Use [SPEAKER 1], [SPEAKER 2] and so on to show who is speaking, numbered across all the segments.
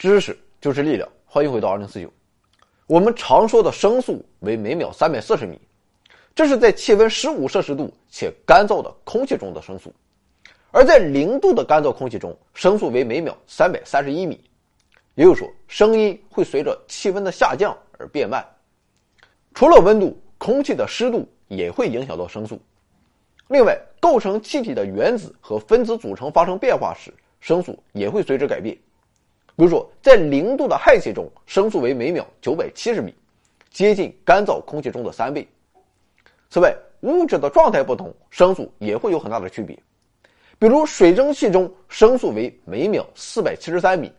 [SPEAKER 1] 知识就是力量，欢迎回到二零四九。我们常说的声速为每秒三百四十米，这是在气温十五摄氏度且干燥的空气中的声速；而在零度的干燥空气中，声速为每秒三百三十一米。也就是说，声音会随着气温的下降而变慢。除了温度，空气的湿度也会影响到声速。另外，构成气体的原子和分子组成发生变化时，声速也会随之改变。比如说，在零度的氦气中，声速为每秒九百七十米，接近干燥空气中的三倍。此外，物质的状态不同，声速也会有很大的区别。比如，水蒸气中声速为每秒四百七十三米，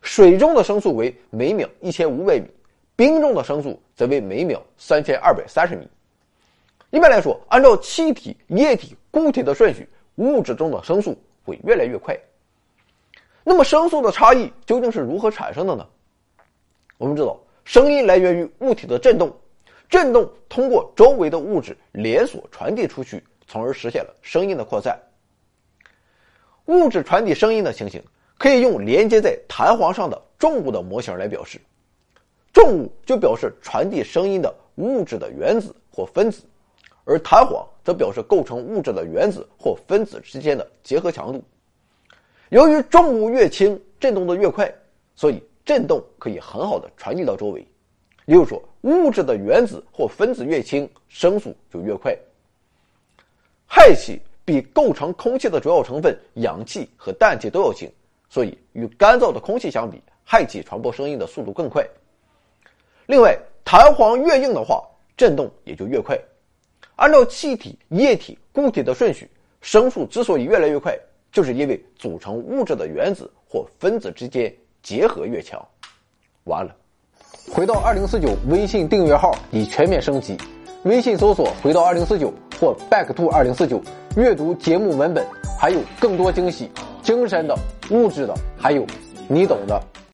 [SPEAKER 1] 水中的声速为每秒一千五百米，冰中的声速则为每秒三千二百三十米。一般来说，按照气体、液体、固体的顺序，物质中的声速会越来越快。那么，声速的差异究竟是如何产生的呢？我们知道，声音来源于物体的振动，振动通过周围的物质连锁传递出去，从而实现了声音的扩散。物质传递声音的情形，可以用连接在弹簧上的重物的模型来表示。重物就表示传递声音的物质的原子或分子。而弹簧则表示构成物质的原子或分子之间的结合强度。由于重物越轻，振动的越快，所以振动可以很好的传递到周围。也就是说，物质的原子或分子越轻，声速就越快。氦气比构成空气的主要成分氧气和氮气都要轻，所以与干燥的空气相比，氦气传播声音的速度更快。另外，弹簧越硬的话，振动也就越快。按照气体、液体、固体的顺序，声速之所以越来越快，就是因为组成物质的原子或分子之间结合越强。完了，回到二零四九微信订阅号已全面升级，微信搜索“回到二零四九”或 “back to 二零四九”，阅读节目文本，还有更多惊喜，精神的、物质的，还有你懂的。